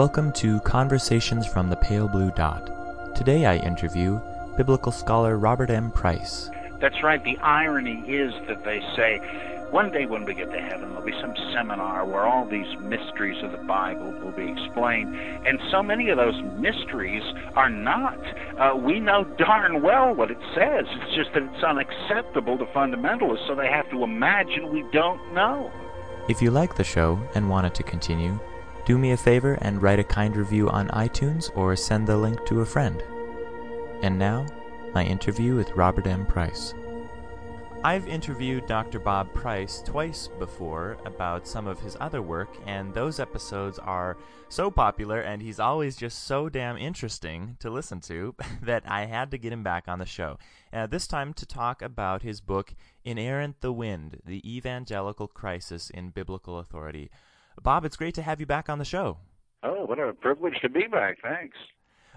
Welcome to Conversations from the Pale Blue Dot. Today I interview biblical scholar Robert M. Price. That's right. The irony is that they say one day when we get to heaven, there'll be some seminar where all these mysteries of the Bible will be explained. And so many of those mysteries are not. Uh, we know darn well what it says. It's just that it's unacceptable to fundamentalists, so they have to imagine we don't know. If you like the show and want it to continue, do me a favor and write a kind review on iTunes or send the link to a friend. And now, my interview with Robert M. Price. I've interviewed Dr. Bob Price twice before about some of his other work, and those episodes are so popular and he's always just so damn interesting to listen to that I had to get him back on the show. Uh, this time to talk about his book, Inerrant the Wind The Evangelical Crisis in Biblical Authority. Bob, it's great to have you back on the show. Oh, what a privilege to be back. Thanks.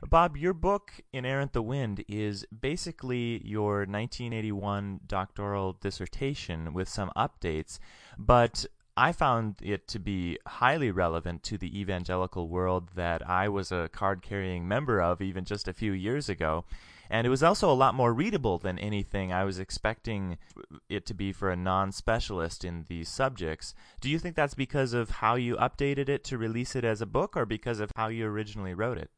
Bob, your book, Inerrant the Wind, is basically your 1981 doctoral dissertation with some updates, but I found it to be highly relevant to the evangelical world that I was a card carrying member of even just a few years ago. And it was also a lot more readable than anything I was expecting it to be for a non specialist in these subjects. Do you think that's because of how you updated it to release it as a book or because of how you originally wrote it?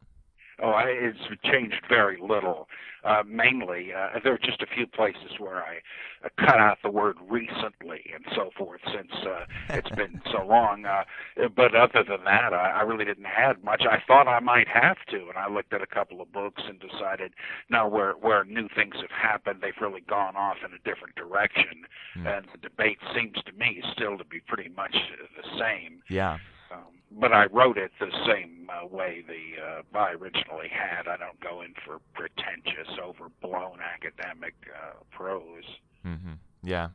Oh, I, it's changed very little. Uh, mainly, uh, there are just a few places where I uh, cut out the word recently and so forth since uh, it's been so long. Uh, but other than that, I, I really didn't have much. I thought I might have to, and I looked at a couple of books and decided, no, where where new things have happened, they've really gone off in a different direction, mm. and the debate seems to me still to be pretty much the same. Yeah. Um, but I wrote it the same uh, way the uh, I originally had. I don't go in for pretentious, overblown academic uh, prose. Mm-hmm. Yeah.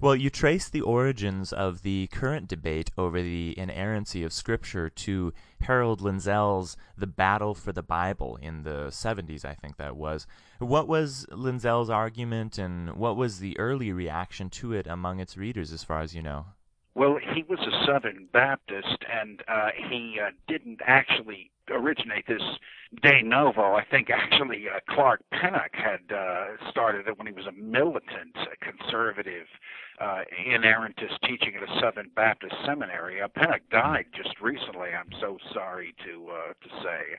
Well, you trace the origins of the current debate over the inerrancy of Scripture to Harold Lindsell's The Battle for the Bible in the 70s, I think that was. What was Lindsell's argument, and what was the early reaction to it among its readers, as far as you know? Well, he was a Southern Baptist, and uh, he uh, didn't actually originate this de novo. I think actually uh, Clark Pinnock had uh, started it when he was a militant uh, conservative uh, inerrantist teaching at a Southern Baptist seminary. Uh, Pinnock died just recently. I'm so sorry to uh, to say.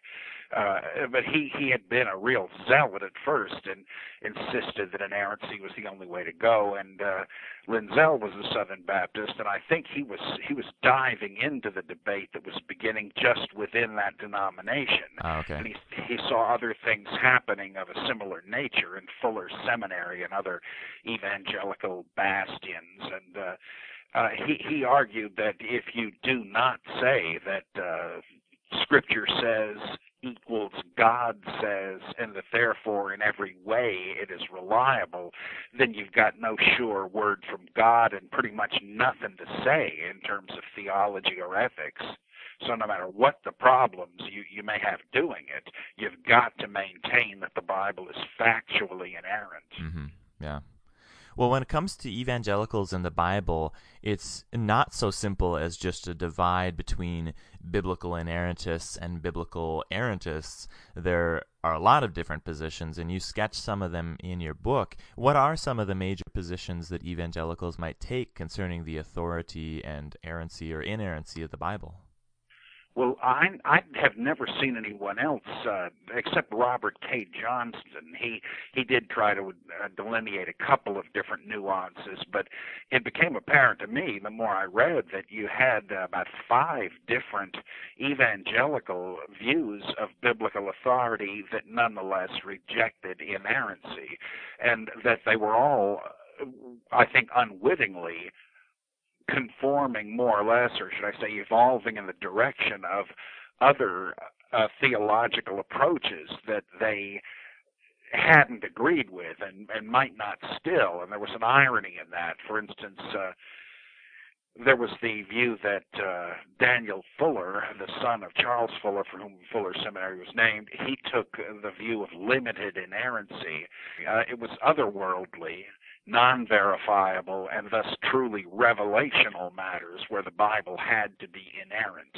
Uh, but he he had been a real zealot at first and insisted that inerrancy was the only way to go. And uh, Lindsell was a Southern Baptist, and I think he was he was diving into the debate that was beginning just within that denomination. Oh, okay. And he he saw other things happening of a similar nature in Fuller Seminary and other evangelical bastions, and. Uh, uh, he he argued that if you do not say that uh, Scripture says equals God says, and that therefore in every way it is reliable, then you've got no sure word from God and pretty much nothing to say in terms of theology or ethics. So no matter what the problems you, you may have doing it, you've got to maintain that the Bible is factually inerrant. Mm-hmm. Yeah. Well, when it comes to evangelicals and the Bible, it's not so simple as just a divide between biblical inerrantists and biblical errantists. There are a lot of different positions, and you sketch some of them in your book. What are some of the major positions that evangelicals might take concerning the authority and errancy or inerrancy of the Bible? Well, I I have never seen anyone else uh, except Robert K. Johnston. He he did try to uh, delineate a couple of different nuances, but it became apparent to me the more I read that you had uh, about five different evangelical views of biblical authority that nonetheless rejected inerrancy, and that they were all, I think, unwittingly conforming more or less, or should I say, evolving in the direction of other uh, theological approaches that they hadn't agreed with and, and might not still. And there was an irony in that. For instance, uh, there was the view that uh, Daniel Fuller, the son of Charles Fuller, for whom Fuller Seminary was named, he took the view of limited inerrancy. Uh, it was otherworldly non verifiable and thus truly revelational matters where the Bible had to be inerrant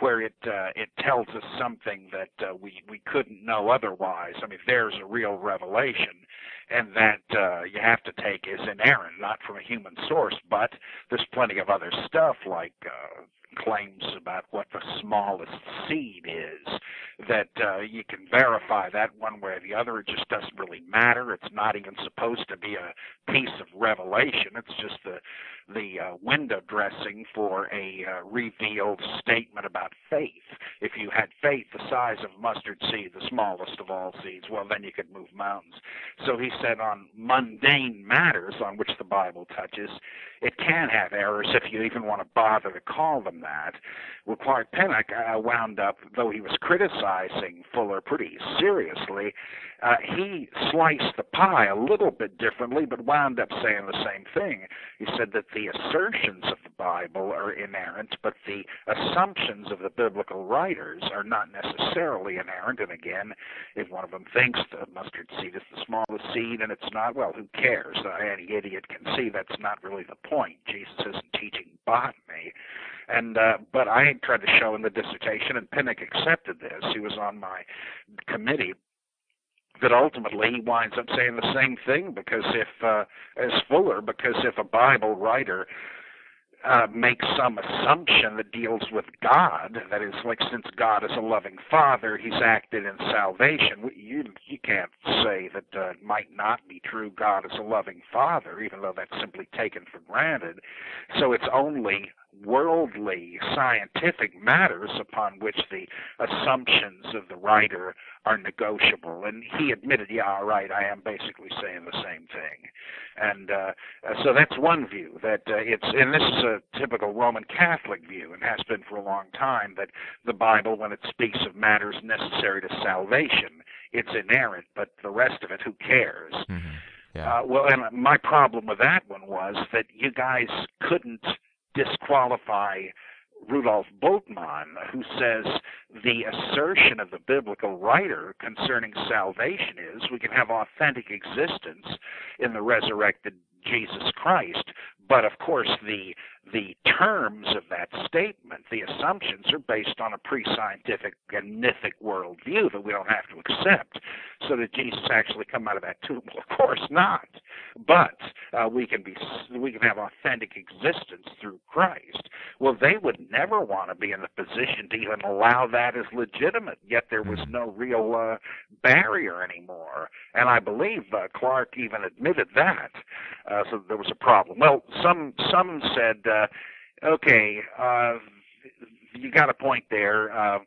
where it uh, it tells us something that uh, we we couldn't know otherwise. I mean, there's a real revelation, and that uh, you have to take as inerrant, not from a human source. But there's plenty of other stuff like uh, claims about what the smallest seed is that uh, you can verify that one way or the other. It just doesn't really matter. It's not even supposed to be a piece of revelation. It's just the the uh, window dressing for a uh, revealed statement about faith. If you had faith the size of mustard seed, the smallest of all seeds, well, then you could move mountains. So he said on mundane matters on which the Bible touches, it can have errors if you even want to bother to call them that. Well, Clark Pinnock uh, wound up, though he was criticizing Fuller pretty seriously, uh, he sliced the pie a little bit differently, but wound up saying the same thing. He said that the assertions of the Bible are inerrant, but the assumptions of the biblical writers are not necessarily inerrant. And again, if one of them thinks the mustard seed is the smallest seed and it's not, well, who cares? Uh, any idiot can see that's not really the point. Jesus isn't teaching botany. And uh, but I tried to show in the dissertation, and Pinnock accepted this. He was on my committee that ultimately he winds up saying the same thing because if uh, as Fuller because if a Bible writer uh, makes some assumption that deals with God, that is, like since God is a loving Father, He's acted in salvation. You you can't say that uh, it might not be true. God is a loving Father, even though that's simply taken for granted. So it's only worldly scientific matters upon which the assumptions of the writer are negotiable. And he admitted, yeah, all right, I am basically saying the same thing. And uh, so that's one view that uh, it's, and this is a typical Roman Catholic view and has been for a long time, that the Bible, when it speaks of matters necessary to salvation, it's inerrant, but the rest of it, who cares? Mm-hmm. Yeah. Uh, well, and my problem with that one was that you guys couldn't disqualify Rudolf Bultmann, who says the assertion of the biblical writer concerning salvation is we can have authentic existence in the resurrected Jesus Christ, but of course the the terms of that statement, the assumptions are based on a pre-scientific and mythic worldview that we don't have to accept. So did Jesus actually come out of that tomb? Well, of course not. But uh, we can be we can have authentic existence through Christ. Well, they would never want to be in the position to even allow that as legitimate. Yet there was no real uh, barrier anymore, and I believe uh, Clark even admitted that. Uh, so there was a problem. Well, some some said uh, okay, uh, you got a point there. Uh,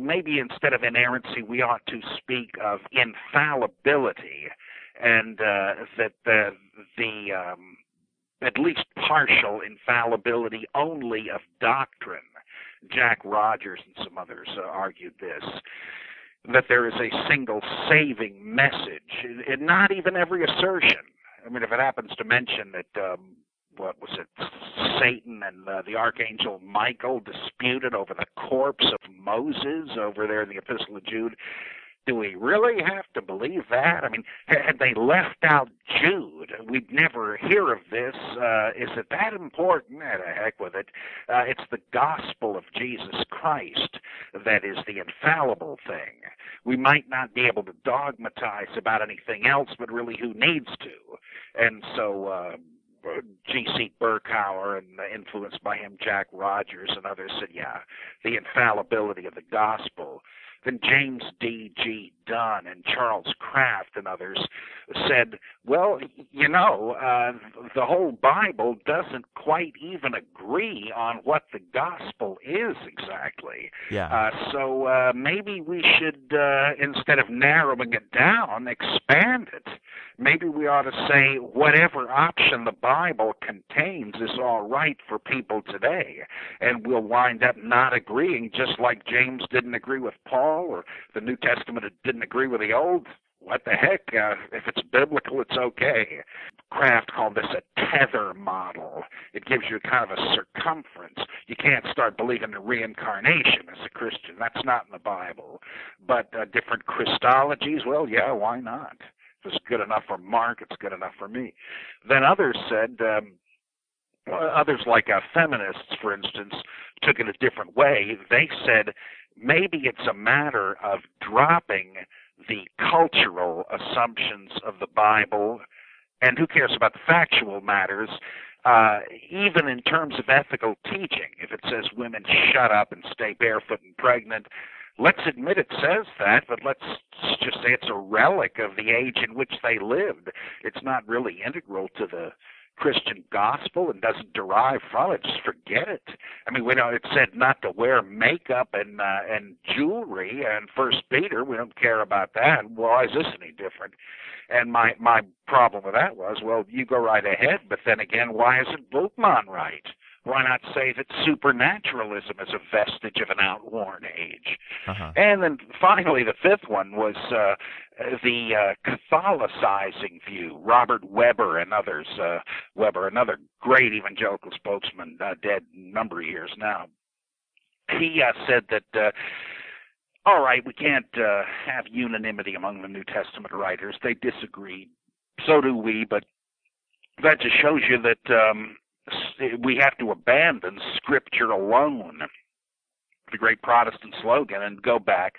maybe instead of inerrancy, we ought to speak of infallibility, and uh, that the the um, at least partial infallibility only of doctrine. Jack Rogers and some others uh, argued this that there is a single saving message, and not even every assertion. I mean, if it happens to mention that um, what was it, Satan and uh, the archangel Michael disputed over the corpse of Moses over there in the Epistle of Jude. Do we really have to believe that? I mean, had they left out Jude, we'd never hear of this. Uh, is it that important? Eh, the heck with it. Uh, it's the gospel of Jesus Christ that is the infallible thing. We might not be able to dogmatize about anything else, but really, who needs to? And so, uh, G.C. Berkouwer and influenced by him, Jack Rogers and others said, yeah, the infallibility of the gospel. Then James D. G. Dunn and Charles Kraft and others said, well, you know, uh, the whole Bible doesn't quite even agree on what the gospel is exactly. Yeah. Uh, so uh, maybe we should, uh, instead of narrowing it down, expand it. Maybe we ought to say whatever option the Bible contains is all right for people today. And we'll wind up not agreeing, just like James didn't agree with Paul or the New Testament didn't agree with the Old what the heck? Uh, if it's biblical, it's okay. Kraft called this a tether model. It gives you kind of a circumference. You can't start believing in reincarnation as a Christian. That's not in the Bible. But uh, different Christologies, well, yeah, why not? If it's good enough for Mark, it's good enough for me. Then others said, um, others like uh, feminists, for instance, took it a different way. They said maybe it's a matter of dropping the cultural assumptions of the Bible, and who cares about the factual matters, uh, even in terms of ethical teaching. If it says women shut up and stay barefoot and pregnant, let's admit it says that, but let's just say it's a relic of the age in which they lived. It's not really integral to the Christian gospel and doesn't derive from it, just forget it. I mean, we know it said not to wear makeup and uh, and jewelry and First Peter. We don't care about that. Why is this any different? And my my problem with that was, well, you go right ahead, but then again, why isn't Bultmann right? Why not say that supernaturalism is a vestige of an outworn age? Uh-huh. And then finally, the fifth one was uh, the uh, Catholicizing view. Robert Weber and others, uh, Webber, another great evangelical spokesman, uh, dead a number of years now, he uh, said that. Uh, all right, we can't uh, have unanimity among the New Testament writers. They disagreed. So do we, but that just shows you that um, we have to abandon Scripture alone, the great Protestant slogan, and go back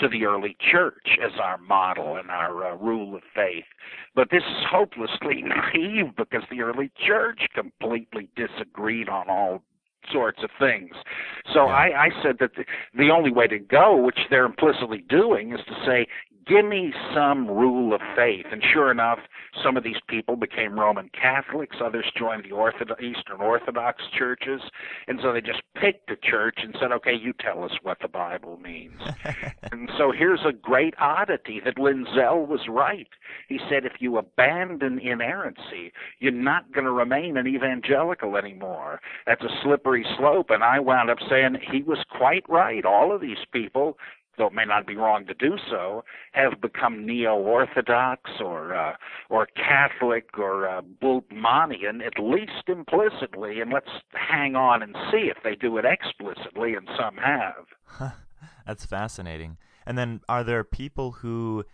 to the early church as our model and our uh, rule of faith. But this is hopelessly naive because the early church completely disagreed on all sorts of things. So yeah. I, I said that the, the only way to go, which they're implicitly doing, is to say, give me some rule of faith. And sure enough, some of these people became Roman Catholics, others joined the Orthodox, Eastern Orthodox churches, and so they just picked a church and said, okay, you tell us what the Bible means. and so here's a great oddity that Lindsell was right. He said, if you abandon inerrancy, you're not going to remain an evangelical anymore. That's a slippery slope. And I wound up saying he was quite right. All of these people though it may not be wrong to do so, have become neo-orthodox or uh, or Catholic or uh, Bultmannian, at least implicitly, and let's hang on and see if they do it explicitly, and some have. That's fascinating. And then, are there people who,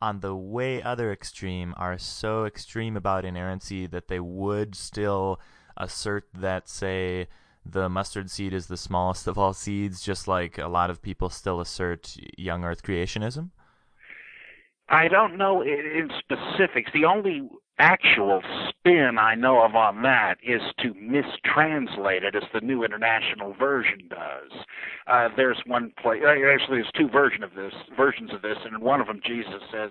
on the way other extreme, are so extreme about inerrancy that they would still assert that, say, the mustard seed is the smallest of all seeds, just like a lot of people still assert young Earth creationism? I don't know in specifics. The only actual spin I know of on that is to mistranslate it as the New International Version does. Uh, there's one place, uh, actually, there's two version of this versions of this, and in one of them Jesus says,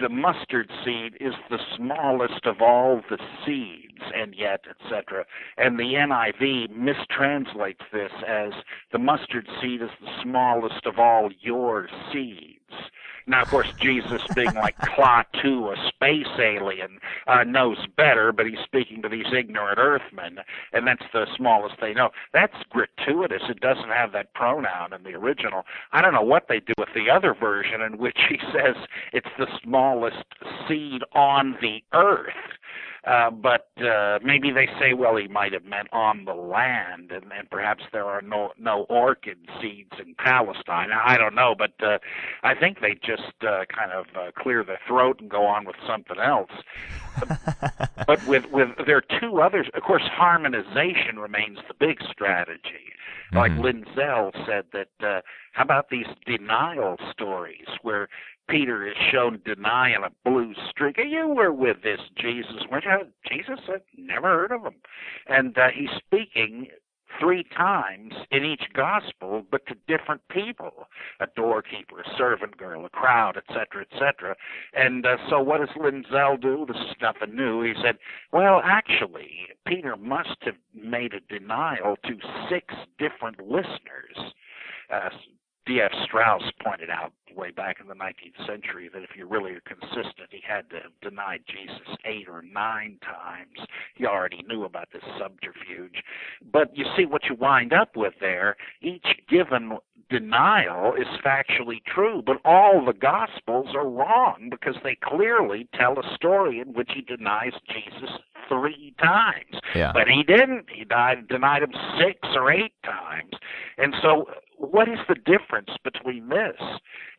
"The mustard seed is the smallest of all the seeds, and yet, etc." And the NIV mistranslates this as, "The mustard seed is the smallest of all your seeds." Now, of course, Jesus, being like Klaatu, a space alien, uh, knows better, but he's speaking to these ignorant Earthmen, and that's the smallest they know. That's gratuitous. It doesn't have that pronoun in the original. I don't know what they do with the other version in which he says it's the smallest seed on the earth. Uh, but uh, maybe they say, well, he might have meant on the land, and, and perhaps there are no no orchid seeds in Palestine. I don't know, but uh, I think they just uh, kind of uh, clear their throat and go on with something else. but with with there are two others. Of course, harmonization remains the big strategy. Like mm-hmm. Lindsell said that, uh, how about these denial stories where Peter is shown denying a blue streak. You were with this Jesus, weren't you? Jesus said, never heard of him. And uh, he's speaking three times in each gospel, but to different people a doorkeeper, a servant girl, a crowd, etc., etc. And uh, so, what does Lindsell do? This is nothing new. He said, Well, actually, Peter must have made a denial to six different listeners. Uh, D.F. Strauss pointed out way back in the 19th century that if you're really consistent, he had to have denied Jesus eight or nine times. He already knew about this subterfuge. But you see what you wind up with there. Each given denial is factually true, but all the Gospels are wrong because they clearly tell a story in which he denies Jesus three times. Yeah. But he didn't. He died, denied him six or eight times. And so what is the difference between this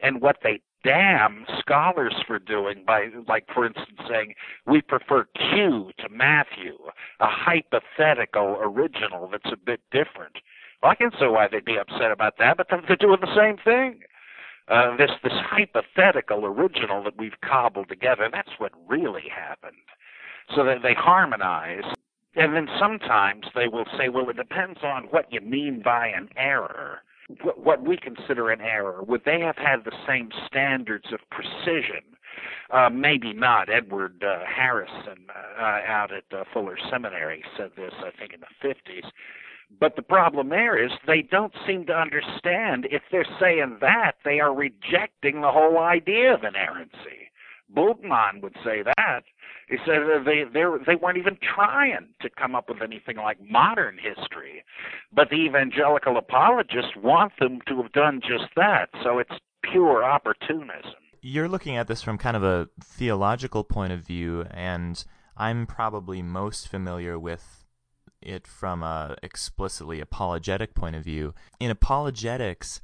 and what they damn scholars for doing by, like, for instance, saying we prefer Q to Matthew, a hypothetical original that's a bit different. Well, I can see why they'd be upset about that, but they're doing the same thing. Uh, this this hypothetical original that we've cobbled together, that's what really happened. So that they harmonize and then sometimes they will say, well, it depends on what you mean by an error. What we consider an error, would they have had the same standards of precision? Uh, maybe not. Edward uh, Harrison uh, out at uh, Fuller Seminary said this, I think, in the 50s. But the problem there is they don't seem to understand if they're saying that, they are rejecting the whole idea of inerrancy. Bultmann would say that. He said they they they weren't even trying to come up with anything like modern history, but the evangelical apologists want them to have done just that. So it's pure opportunism. You're looking at this from kind of a theological point of view, and I'm probably most familiar with it from a explicitly apologetic point of view. In apologetics,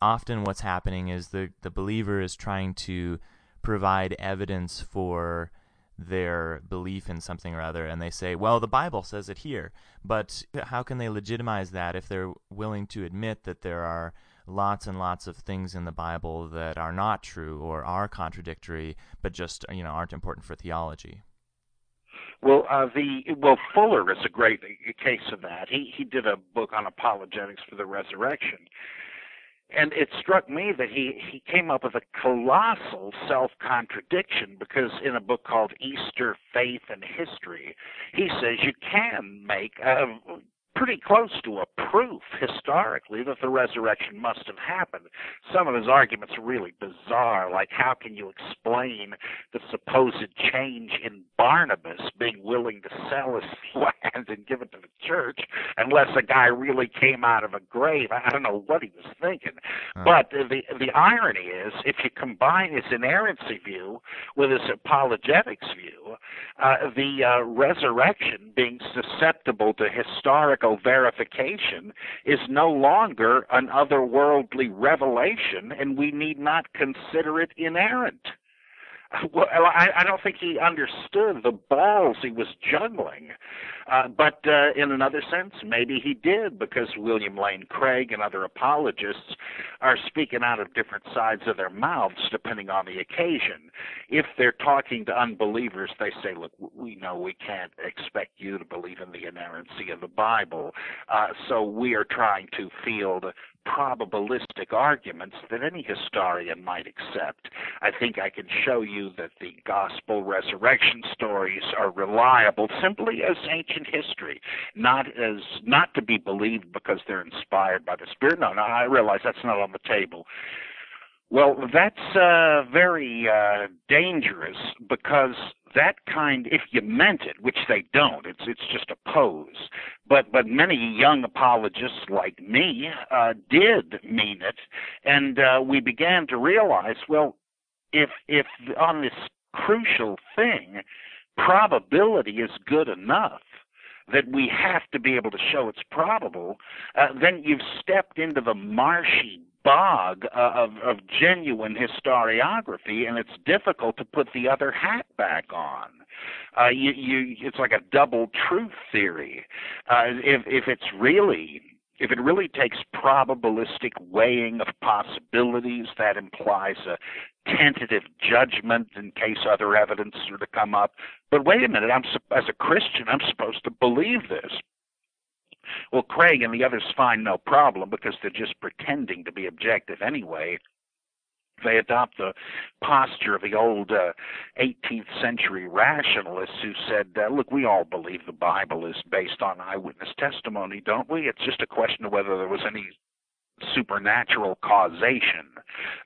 often what's happening is the the believer is trying to provide evidence for their belief in something or other and they say, well, the Bible says it here. But how can they legitimize that if they're willing to admit that there are lots and lots of things in the Bible that are not true or are contradictory, but just you know aren't important for theology? Well, uh, the well Fuller is a great case of that. He he did a book on apologetics for the resurrection, and it struck me that he he came up with a colossal self contradiction because in a book called Easter Faith and History he says you can make a pretty close to a proof historically that the resurrection must have happened. Some of his arguments are really bizarre, like how can you explain the supposed change in Barnabas being willing to sell his land and give it to the church unless a guy really came out of a grave? I don't know what he was thinking. Uh. But the the irony is if you combine his inerrancy view with his apologetics view, uh, the uh, resurrection being susceptible to historic verification is no longer an otherworldly revelation, and we need not consider it inerrant well, I, I don't think he understood the balls he was juggling. Uh, but uh, in another sense, maybe he did, because William Lane Craig and other apologists are speaking out of different sides of their mouths depending on the occasion. If they're talking to unbelievers, they say, look, we know we can't expect you to believe in the inerrancy of the Bible, uh, so we are trying to field probabilistic arguments that any historian might accept. I think I can show you that the gospel resurrection stories are reliable simply as ancient history, not as not to be believed because they're inspired by the Spirit. No, no, I realize that's not on the table. Well, that's uh, very uh, dangerous because that kind, if you meant it, which they don't, it's it's just a pose. But but many young apologists like me uh, did mean it, and uh, we began to realize, well, if if on this crucial thing, probability is good enough that we have to be able to show it's probable, uh, then you've stepped into the marshy bog uh, of, of genuine historiography, and it's difficult to put the other hat back on. Uh, you, you, it's like a double truth theory. Uh, if, if it's really if it really takes probabilistic weighing of possibilities, that implies a tentative judgment in case other evidence were to come up. But wait a minute, I'm as a Christian, I'm supposed to believe this. Well, Craig and the others find no problem because they're just pretending to be objective anyway. They adopt the posture of the old uh, 18th century rationalists who said, uh, look, we all believe the Bible is based on eyewitness testimony, don't we? It's just a question of whether there was any supernatural causation.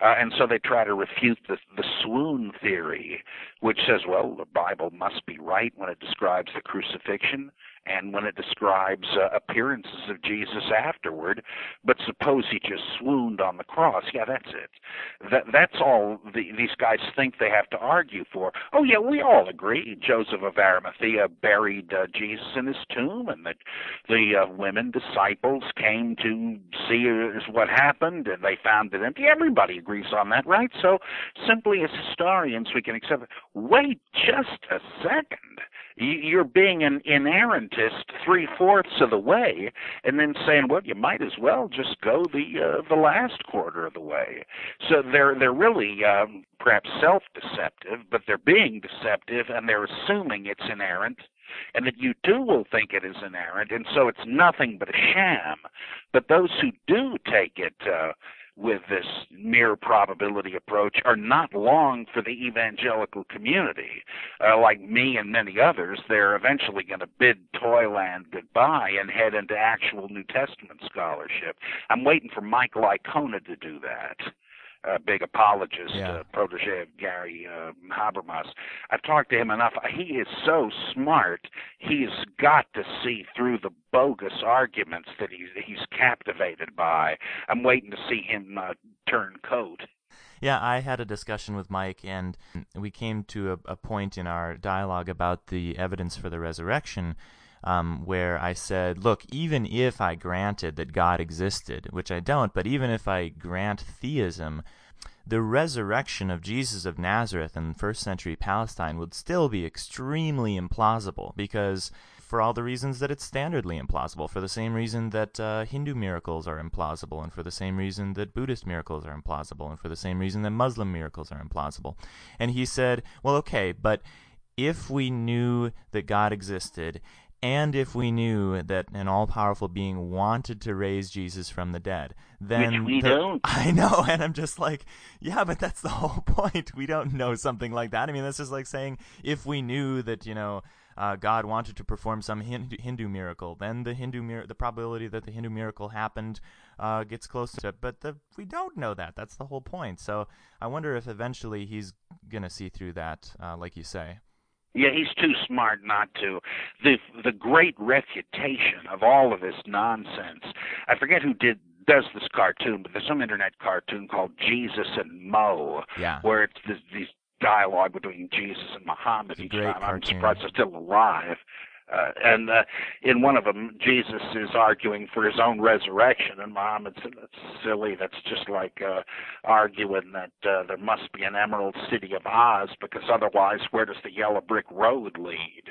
Uh, and so they try to refute the, the swoon theory, which says, well, the Bible must be right when it describes the crucifixion, and when it describes uh, appearances of Jesus afterward. But suppose he just swooned on the cross. Yeah, that's it. That that's all the, these guys think they have to argue for. Oh yeah, we all agree. Joseph of Arimathea buried uh, Jesus in his tomb, and that the uh, women disciples came to see what happened, and they found it empty. Everybody agrees on that, right? So simply as historians, we can accept it. Wait just a second you're being an inerrantist three fourths of the way, and then saying, well, you might as well just go the uh, the last quarter of the way. So they're they're really um, perhaps self-deceptive, but they're being deceptive, and they're assuming it's inerrant and that you too will think it is inerrant, and so it's nothing but a sham. But those who do take it uh, with this mere probability approach are not long for the evangelical community. Uh, like me and many others, they're eventually going to bid Toyland goodbye and head into actual New Testament scholarship. I'm waiting for Mike Licona to do that a big apologist, yeah. uh, protege of Gary uh, Habermas. I've talked to him enough. He is so smart. He's got to see through the bogus arguments that he's he's captivated by. I'm waiting to see him uh, turn coat. Yeah, I had a discussion with Mike, and we came to a, a point in our dialogue about the evidence for the resurrection. Um, where I said, look, even if I granted that God existed, which I don't, but even if I grant theism, the resurrection of Jesus of Nazareth in first century Palestine would still be extremely implausible because for all the reasons that it's standardly implausible, for the same reason that uh, Hindu miracles are implausible, and for the same reason that Buddhist miracles are implausible, and for the same reason that Muslim miracles are implausible. And he said, well, okay, but if we knew that God existed and if we knew that an all-powerful being wanted to raise Jesus from the dead, then Which we the, don't. I know, and I'm just like, yeah, but that's the whole point. We don't know something like that. I mean, that's just like saying if we knew that you know uh, God wanted to perform some Hindu, Hindu miracle, then the Hindu mir- the probability that the Hindu miracle happened uh, gets close to it. But the, we don't know that. That's the whole point. So I wonder if eventually he's gonna see through that, uh, like you say. Yeah, he's too smart not to. The the great refutation of all of this nonsense. I forget who did does this cartoon, but there's some internet cartoon called Jesus and Mo, yeah. where it's this, these dialogue between Jesus and Muhammad each time. Cartoon. I'm surprised they're still alive. Uh, and uh, in one of them, Jesus is arguing for his own resurrection, and Muhammad said, "That's silly. That's just like uh, arguing that uh, there must be an Emerald City of Oz, because otherwise, where does the yellow brick road lead?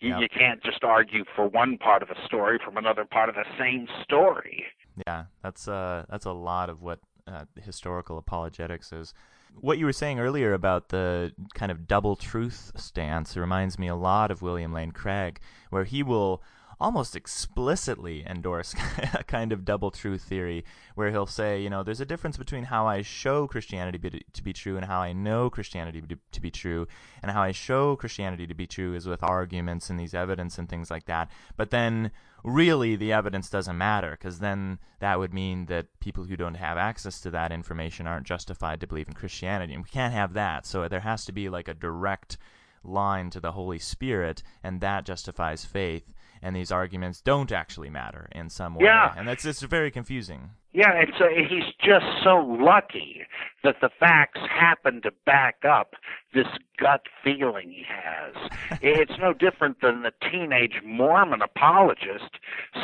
You, Yep. you can't just argue for one part of a story from another part of the same story." Yeah, that's uh that's a lot of what uh, historical apologetics is. What you were saying earlier about the kind of double truth stance reminds me a lot of William Lane Craig, where he will almost explicitly endorse a kind of double truth theory, where he'll say, you know, there's a difference between how I show Christianity be, to be true and how I know Christianity to, to be true, and how I show Christianity to be true is with arguments and these evidence and things like that. But then really the evidence doesn't matter because then that would mean that people who don't have access to that information aren't justified to believe in Christianity. And we can't have that. So there has to be like a direct line to the Holy Spirit, and that justifies faith. And these arguments don't actually matter in some way. Yeah. And that's it's very confusing. Yeah, it's uh, he's just so lucky that the facts happen to back up this gut feeling he has. it's no different than the teenage Mormon apologist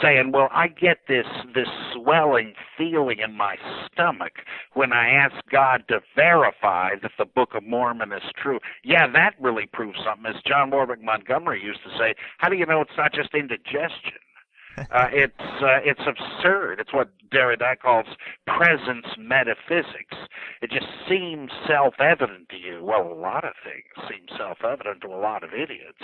saying, "Well, I get this this swelling feeling in my stomach when I ask God to verify that the Book of Mormon is true." Yeah, that really proves something. As John Warwick Montgomery used to say, "How do you know it's not just indigestion?" uh, it's uh, it's absurd. It's what Derrida calls presence metaphysics. It just seems self-evident to you. Well, a lot of things seem self-evident to a lot of idiots.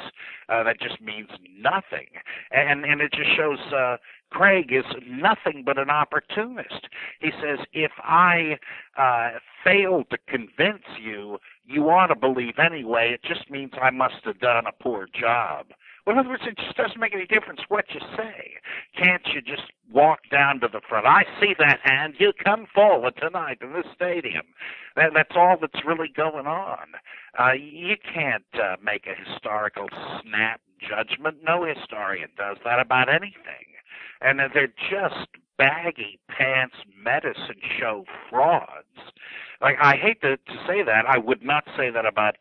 Uh, that just means nothing, and and it just shows. Uh, Craig is nothing but an opportunist. He says, if I uh, fail to convince you, you ought to believe anyway. It just means I must have done a poor job. Well, in other words, it just doesn't make any difference what you say. Can't you just walk down to the front? I see that hand. You come forward tonight in this stadium. That, that's all that's really going on. Uh, you can't uh, make a historical snap judgment. No historian does that about anything. And they're just baggy pants medicine show frauds. Like I hate to, to say that. I would not say that about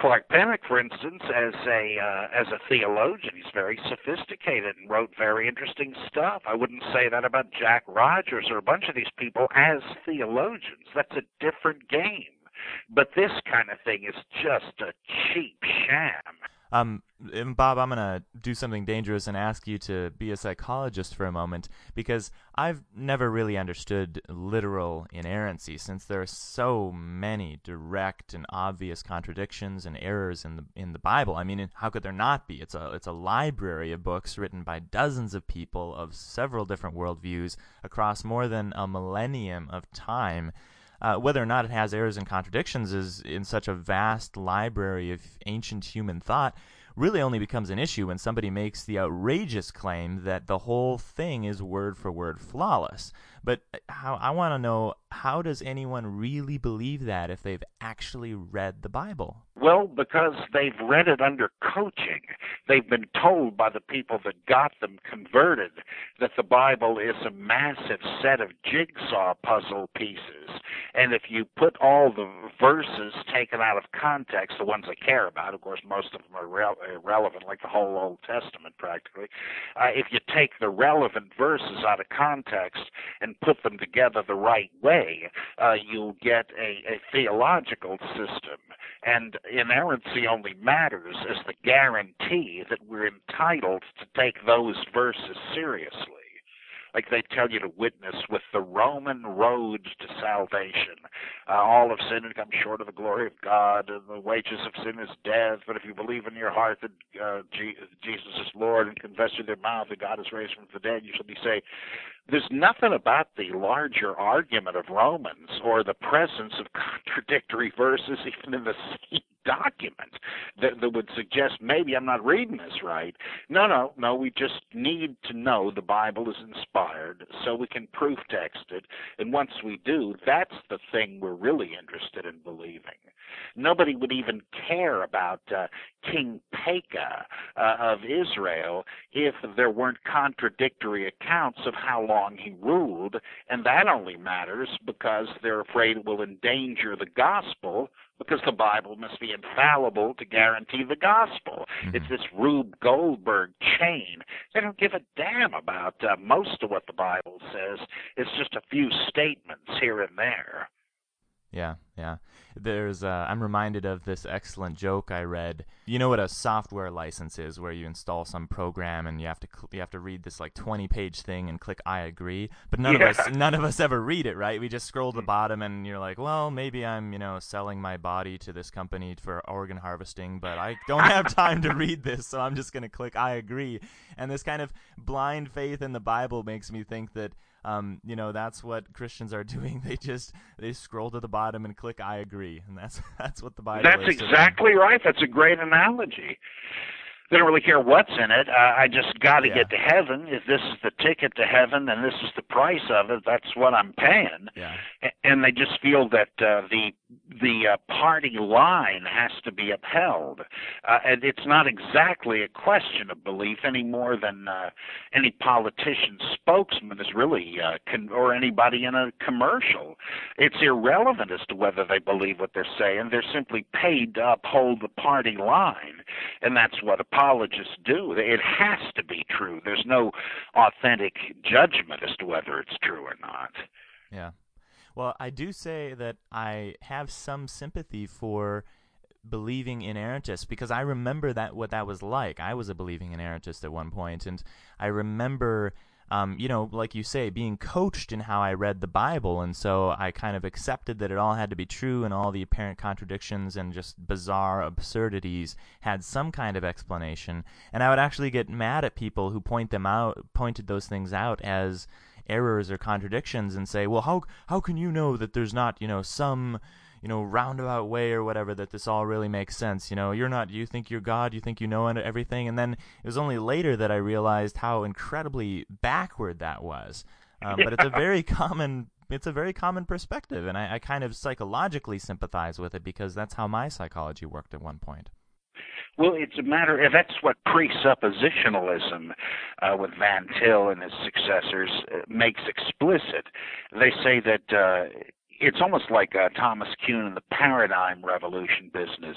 Clark Pinnock, for instance, as a uh, as a theologian, he's very sophisticated and wrote very interesting stuff. I wouldn't say that about Jack Rogers or a bunch of these people as theologians. That's a different game. But this kind of thing is just a cheap sham. Um, Bob, I'm going to do something dangerous and ask you to be a psychologist for a moment because I've never really understood literal inerrancy since there are so many direct and obvious contradictions and errors in the in the Bible. I mean, how could there not be? It's a it's a library of books written by dozens of people of several different worldviews across more than a millennium of time. Uh, whether or not it has errors and contradictions is in such a vast library of ancient human thought really only becomes an issue when somebody makes the outrageous claim that the whole thing is word for word flawless. But uh, how I want to know how does anyone really believe that if they've actually read the Bible? Well, because they've read it under coaching. They've been told by the people that got them converted that the Bible is a massive set of jigsaw puzzle pieces. And if you put all the verses taken out of context, the ones they care about, of course, most of them are re- irrelevant, like the whole Old Testament practically. Uh, if you take the relevant verses out of context and put them together the right way, uh, you'll get a, a theological system. And inerrancy only matters as the guarantee that we're entitled to take those verses seriously like they tell you to witness with the Roman road to salvation. Uh, all of sin and come short of the glory of God, and the wages of sin is death. But if you believe in your heart that uh, Jesus is Lord and confess with your mouth that God is raised from the dead, you shall be saved. There's nothing about the larger argument of Romans or the presence of contradictory verses even in the same document that, that would suggest maybe I'm not reading this right. No, no, no. We just need to know the Bible is inspired so we can proof text it. And once we do, that's the thing we're really interested in believing. Nobody would even care about uh, King Pekah uh, of Israel if there weren't contradictory accounts of how long he ruled, and that only matters because they're afraid it will endanger the gospel because the Bible must be infallible to guarantee the gospel. Mm-hmm. It's this Rube Goldberg chain. They don't give a damn about uh, most of what the Bible says. It's just a few statements here and there. Yeah, yeah. There's uh, I'm reminded of this excellent joke I read. You know what a software license is, where you install some program and you have to cl- you have to read this like 20 page thing and click I agree. But none yeah. of us none of us ever read it, right? We just scroll to the bottom and you're like, well, maybe I'm you know selling my body to this company for organ harvesting, but I don't have time to read this, so I'm just gonna click I agree. And this kind of blind faith in the Bible makes me think that um, you know, that's what Christians are doing. They just they scroll to the bottom and click I agree, and that's that's what the Bible. That's exactly right. That's a great analogy. They don't really care what's in it. Uh, I just got to yeah. get to heaven. If this is the ticket to heaven and this is the price of it, that's what I'm paying. Yeah. And they just feel that uh, the the uh, party line has to be upheld. Uh, and it's not exactly a question of belief any more than uh, any politician spokesman is really, uh, con- or anybody in a commercial. It's irrelevant as to whether they believe what they're saying. They're simply paid to uphold the party line. And that's what apologists do. It has to be true. There's no authentic judgment as to whether it's true or not. Yeah. Well, I do say that I have some sympathy for believing inerrantists because I remember that what that was like. I was a believing inerrantist at one point, and I remember, um, you know, like you say, being coached in how I read the Bible, and so I kind of accepted that it all had to be true, and all the apparent contradictions and just bizarre absurdities had some kind of explanation. And I would actually get mad at people who point them out, pointed those things out as errors or contradictions and say, well, how how can you know that there's not you know some you know roundabout way or whatever that this all really makes sense? You know, you're not you think you're God, you think you know everything, and then it was only later that I realized how incredibly backward that was. Um, but it's a very common it's a very common perspective, and I, I kind of psychologically sympathize with it because that's how my psychology worked at one point. Well, it's a matter. That's what presuppositionalism, uh, with Van Til and his successors, uh, makes explicit. They say that uh, it's almost like uh, Thomas Kuhn in the paradigm revolution business.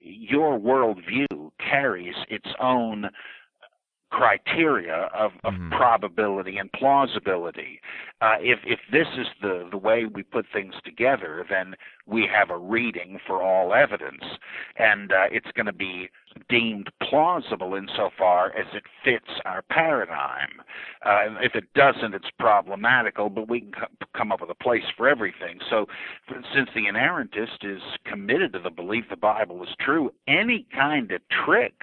Your worldview carries its own criteria of, of mm-hmm. probability and plausibility. Uh, if if this is the the way we put things together, then we have a reading for all evidence, and uh, it's going to be deemed plausible insofar as it fits our paradigm. Uh, if it doesn't, it's problematical, but we can come up with a place for everything. So, since the inerrantist is committed to the belief the Bible is true, any kind of trick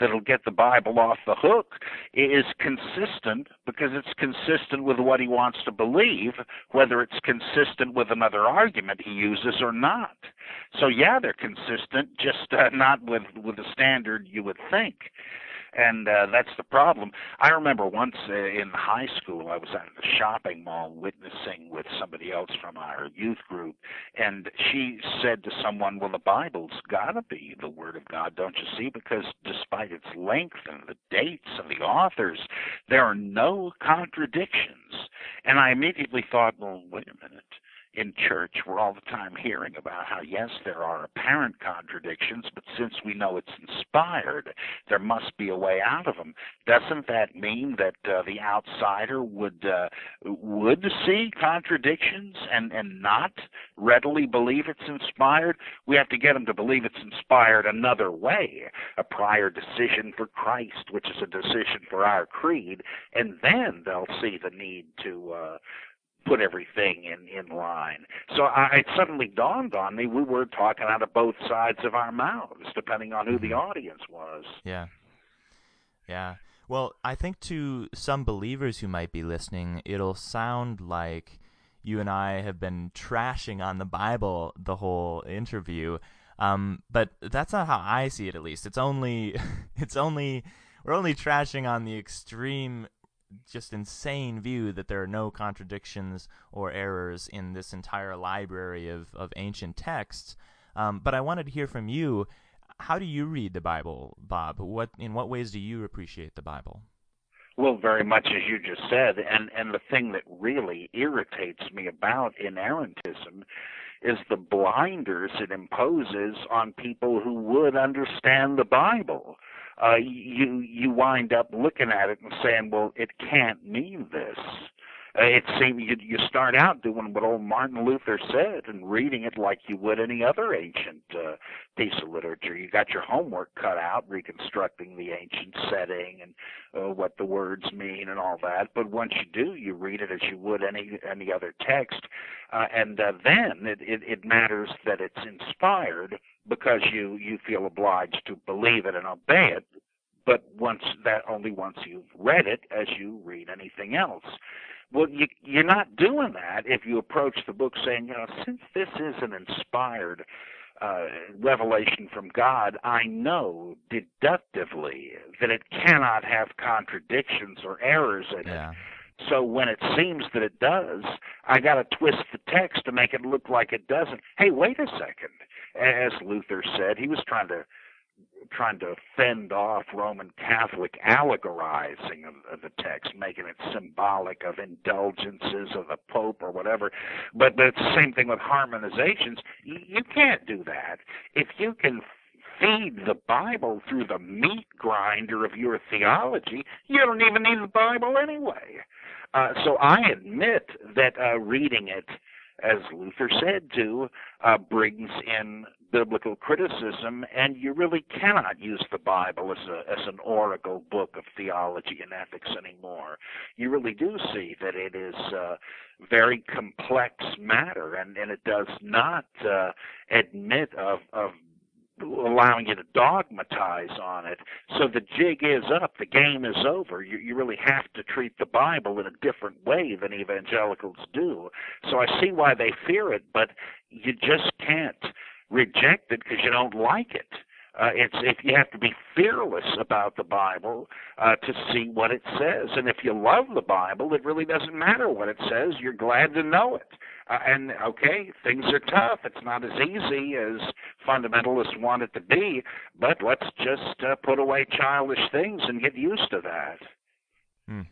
that'll get the Bible off the hook is consistent because it's consistent with what he wants to believe, whether it's consistent with another argument he uses or not. So yeah, they're consistent, just uh, not with with the standard you would think and uh, that's the problem. I remember once uh, in high school, I was at the shopping mall witnessing with somebody else from our youth group, and she said to someone, "Well, the Bible's got to be the Word of God, don't you see? Because despite its length and the dates and the authors, there are no contradictions." And I immediately thought, "Well, wait a minute." In church, we're all the time hearing about how, yes, there are apparent contradictions, but since we know it's inspired, there must be a way out of them. Doesn't that mean that uh, the outsider would uh, would see contradictions and and not readily believe it's inspired? We have to get them to believe it's inspired another way, a prior decision for Christ, which is a decision for our creed, and then they'll see the need to uh, put everything in in line. So I, it suddenly dawned on me we were talking out of both sides of our mouths, depending on who the mm-hmm. audience was. Yeah, yeah. Well, I think to some believers who might be listening, it'll sound like you and I have been trashing on the Bible the whole interview. Um, but that's not how I see it. At least it's only it's only we're only trashing on the extreme just insane view that there are no contradictions or errors in this entire library of, of ancient texts. Um, but I wanted to hear from you. How do you read the Bible, Bob? What in what ways do you appreciate the Bible? Well, very much as you just said, and and the thing that really irritates me about inerrantism is the blinders it imposes on people who would understand the Bible uh, you you wind up looking at it and saying, well, it can't mean this. Uh, it seems you you start out doing what old Martin Luther said and reading it like you would any other ancient uh, piece of literature. You got your homework cut out, reconstructing the ancient setting and uh, what the words mean and all that. But once you do, you read it as you would any any other text, uh, and uh, then it, it it matters that it's inspired because you you feel obliged to believe it and obey it but once that only once you've read it as you read anything else well you you're not doing that if you approach the book saying you know since this is an inspired uh, revelation from God, I know deductively that it cannot have contradictions or errors in yeah. it. So when it seems that it does, I got to twist the text to make it look like it doesn't. Hey, wait a second as Luther said, he was trying to trying to fend off Roman Catholic allegorizing of, of, the text, making it symbolic of indulgences of the Pope or whatever. But, the same thing with harmonizations. You, you can't do that. If you can feed the Bible through the meat grinder of your theology, you don't even need the Bible anyway. Uh, so I admit that uh, reading it as Luther said to, uh, brings in biblical criticism, and you really cannot use the Bible as a as an oracle book of theology and ethics anymore. You really do see that it is uh, very complex matter, and and it does not uh, admit of of allowing you to dogmatize on it. So the jig is up, the game is over. You, you really have to treat the Bible in a different way than evangelicals do. So I see why they fear it, but you just can't reject it because you don't like it. Uh, it's if you have to be fearless about the Bible uh, to see what it says, and if you love the Bible, it really doesn't matter what it says. You're glad to know it. Uh, and okay, things are tough. It's not as easy as fundamentalists want it to be. But let's just uh, put away childish things and get used to that. Hmm.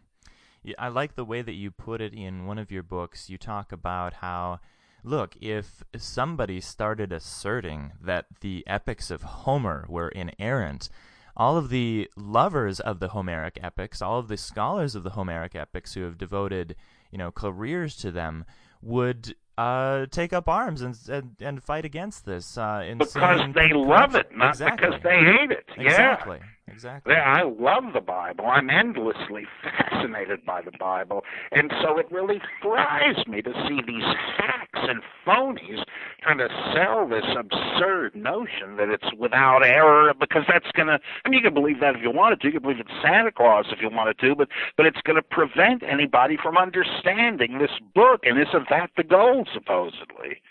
Yeah, I like the way that you put it in one of your books. You talk about how, look, if somebody started asserting that the epics of Homer were inerrant, all of the lovers of the Homeric epics, all of the scholars of the Homeric epics who have devoted, you know, careers to them, would uh, take up arms and and, and fight against this. Uh, because they love it, not exactly. because they hate it. Exactly. Yeah. Exactly. I love the Bible. I'm endlessly fascinated by the Bible, and so it really fries me to see these hacks and phonies trying to sell this absurd notion that it's without error because that's going to. I mean, you can believe that if you wanted to. You can believe it's Santa Claus if you wanted to, but but it's going to prevent anybody from understanding this book. And isn't that the goal, supposedly?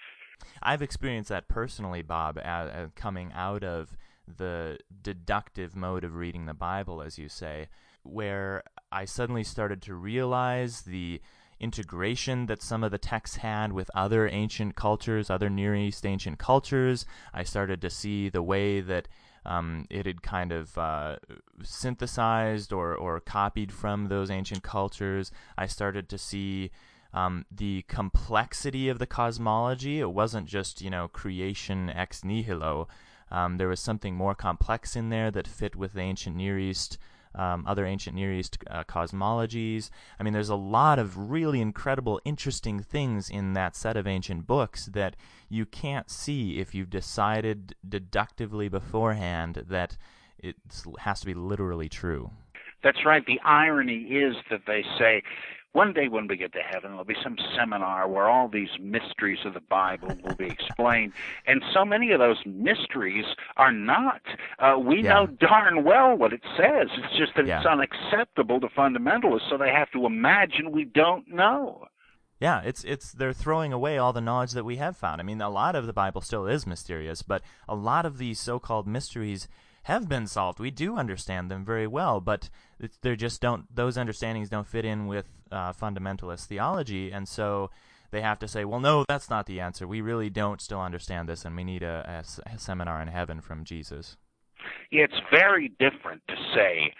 I've experienced that personally, Bob, uh, coming out of the deductive mode of reading the Bible, as you say, where I suddenly started to realize the integration that some of the texts had with other ancient cultures, other Near East ancient cultures. I started to see the way that um, it had kind of uh, synthesized or, or copied from those ancient cultures. I started to see um, the complexity of the cosmology. It wasn't just, you know, creation ex nihilo, um, there was something more complex in there that fit with the ancient Near East, um, other ancient Near East uh, cosmologies. I mean, there's a lot of really incredible, interesting things in that set of ancient books that you can't see if you've decided deductively beforehand that it has to be literally true. That's right. The irony is that they say one day when we get to heaven, there'll be some seminar where all these mysteries of the Bible will be explained. and so many of those mysteries are not. Uh, we yeah. know darn well what it says. It's just that yeah. it's unacceptable to fundamentalists, so they have to imagine we don't know. Yeah, it's it's they're throwing away all the knowledge that we have found. I mean, a lot of the Bible still is mysterious, but a lot of these so-called mysteries have been solved. We do understand them very well, but they just don't. Those understandings don't fit in with uh, fundamentalist theology, and so they have to say, "Well, no, that's not the answer. We really don't still understand this, and we need a, a, a seminar in heaven from Jesus." It's very different to say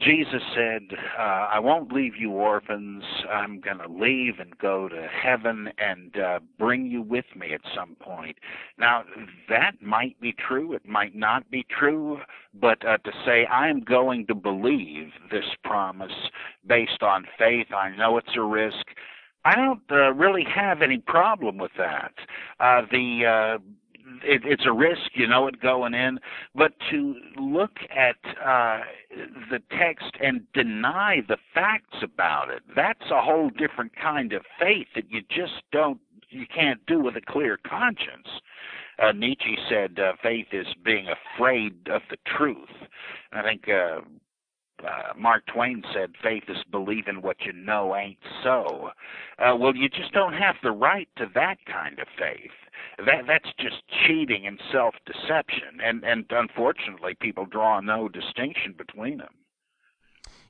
Jesus said, uh, I won't leave you orphans. I'm going to leave and go to heaven and uh, bring you with me at some point. Now, that might be true. It might not be true. But uh, to say, I'm going to believe this promise based on faith, I know it's a risk. I don't uh, really have any problem with that. Uh, the uh, it, it's a risk, you know it going in, but to look at uh, the text and deny the facts about it, that's a whole different kind of faith that you just don't, you can't do with a clear conscience. Uh, Nietzsche said uh, faith is being afraid of the truth. I think uh, uh, Mark Twain said, "Faith is believing what you know ain't so." Uh, well, you just don't have the right to that kind of faith that that's just cheating and self-deception, and and unfortunately, people draw no distinction between them.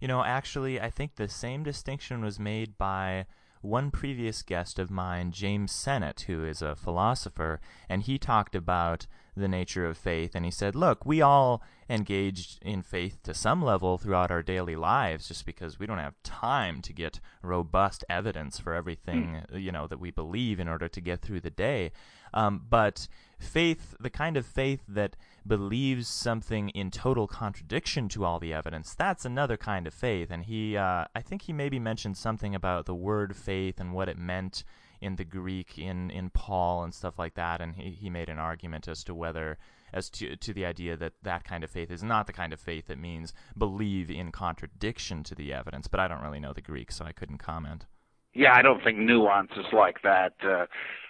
You know, actually, I think the same distinction was made by one previous guest of mine, James Sennett, who is a philosopher, and he talked about the nature of faith, and he said, look, we all engaged in faith to some level throughout our daily lives just because we don't have time to get robust evidence for everything, mm. you know, that we believe in order to get through the day. Um, but faith, the kind of faith that believes something in total contradiction to all the evidence, that's another kind of faith. And he, uh, I think he maybe mentioned something about the word faith and what it meant in the Greek in in Paul and stuff like that, and he, he made an argument as to whether as to to the idea that that kind of faith is not the kind of faith that means believe in contradiction to the evidence. But I don't really know the Greek, so I couldn't comment. Yeah, I don't think nuances like that uh,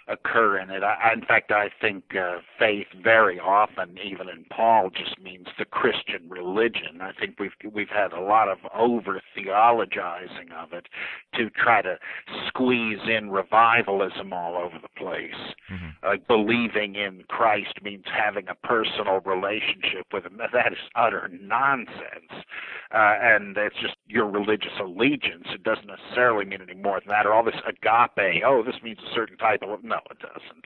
occur in it. I, in fact, I think uh, faith very often, even in Paul, just means the Christian religion. I think we've we've had a lot of over theologizing of it to try to squeeze in revivalism all over the place. Mm-hmm. Like believing in Christ means having a personal relationship with Him. That is utter nonsense, uh, and it's just your religious allegiance. It doesn't necessarily mean any more than that, or all this agape. Oh, this means a certain type of. No, it doesn't.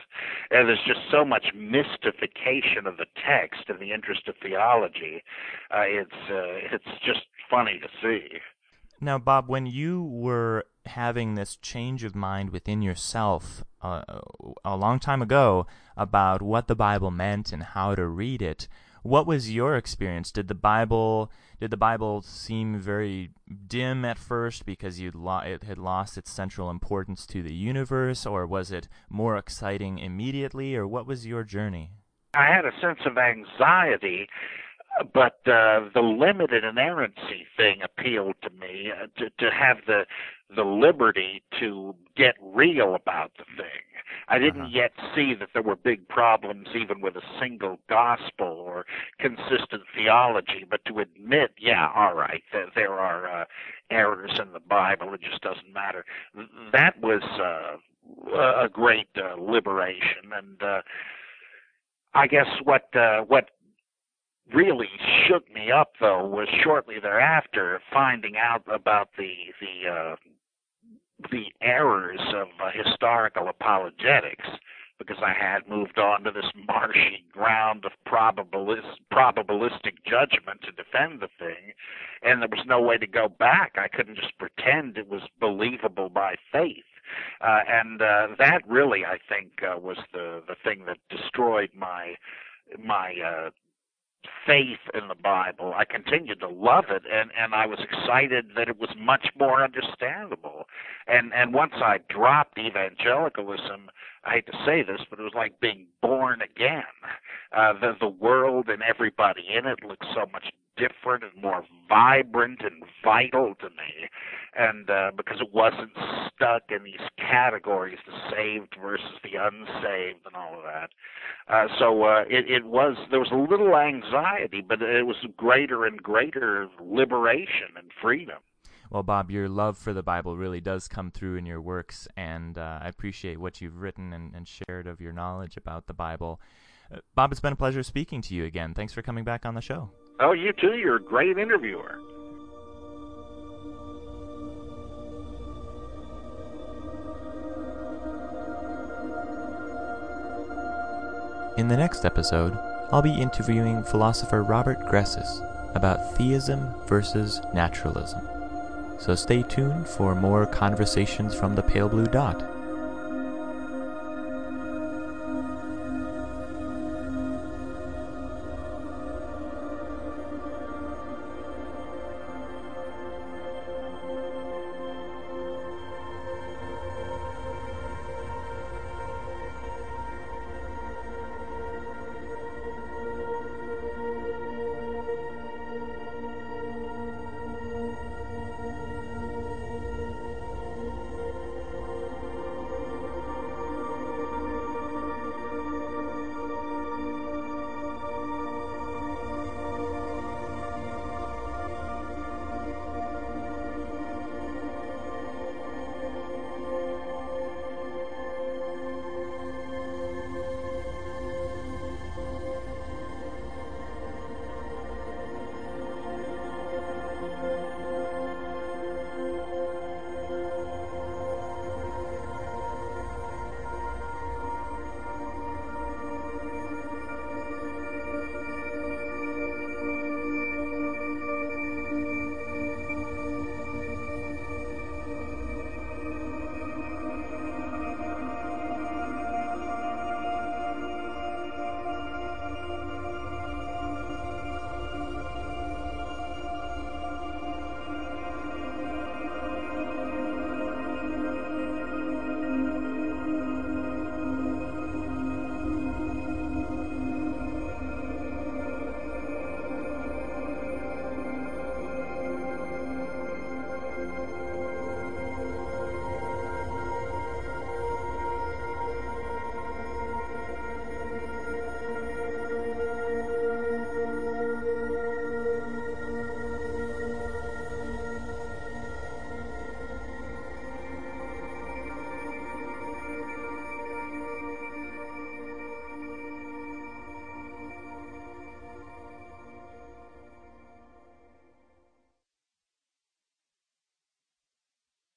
And there's just so much mystification of the text in the interest of theology. Uh, it's uh, it's just funny to see. Now, Bob, when you were having this change of mind within yourself uh, a long time ago about what the Bible meant and how to read it, what was your experience? Did the Bible did the Bible seem very dim at first because you'd lo- it had lost its central importance to the universe, or was it more exciting immediately, or what was your journey? I had a sense of anxiety but uh, the limited inerrancy thing appealed to me uh, to to have the the liberty to get real about the thing. I didn't uh-huh. yet see that there were big problems even with a single gospel or consistent theology, but to admit, yeah, all right, that there are uh, errors in the Bible, it just doesn't matter. That was uh, a great uh, liberation, and uh, I guess what uh, what really shook me up though was shortly thereafter finding out about the the uh, the errors of uh, historical apologetics because I had moved on to this marshy ground of probabilis- probabilistic judgment to defend the thing, and there was no way to go back. I couldn't just pretend it was believable by faith. Uh, and uh, that really, I think, uh, was the the thing that destroyed my my uh, faith in the Bible. I continued to love it and and I was excited that it was much more understandable. And and once I dropped evangelicalism, I hate to say this, but it was like being born again. Uh the the world and everybody in it looked so much different and more vibrant and vital to me and uh because it wasn't stuck in these categories the saved versus the unsaved and all of that uh so uh it it was there was a little anxiety but it was greater and greater liberation and freedom well, Bob, your love for the Bible really does come through in your works, and uh, I appreciate what you've written and, and, shared of your knowledge about the Bible. Uh, Bob, it's been a pleasure speaking to you again. Thanks for coming back on the show. Oh, you too. You're a great interviewer. In the next episode, I'll be interviewing philosopher Robert Gressis about theism versus naturalism. So stay tuned for more conversations from the Pale Blue Dot.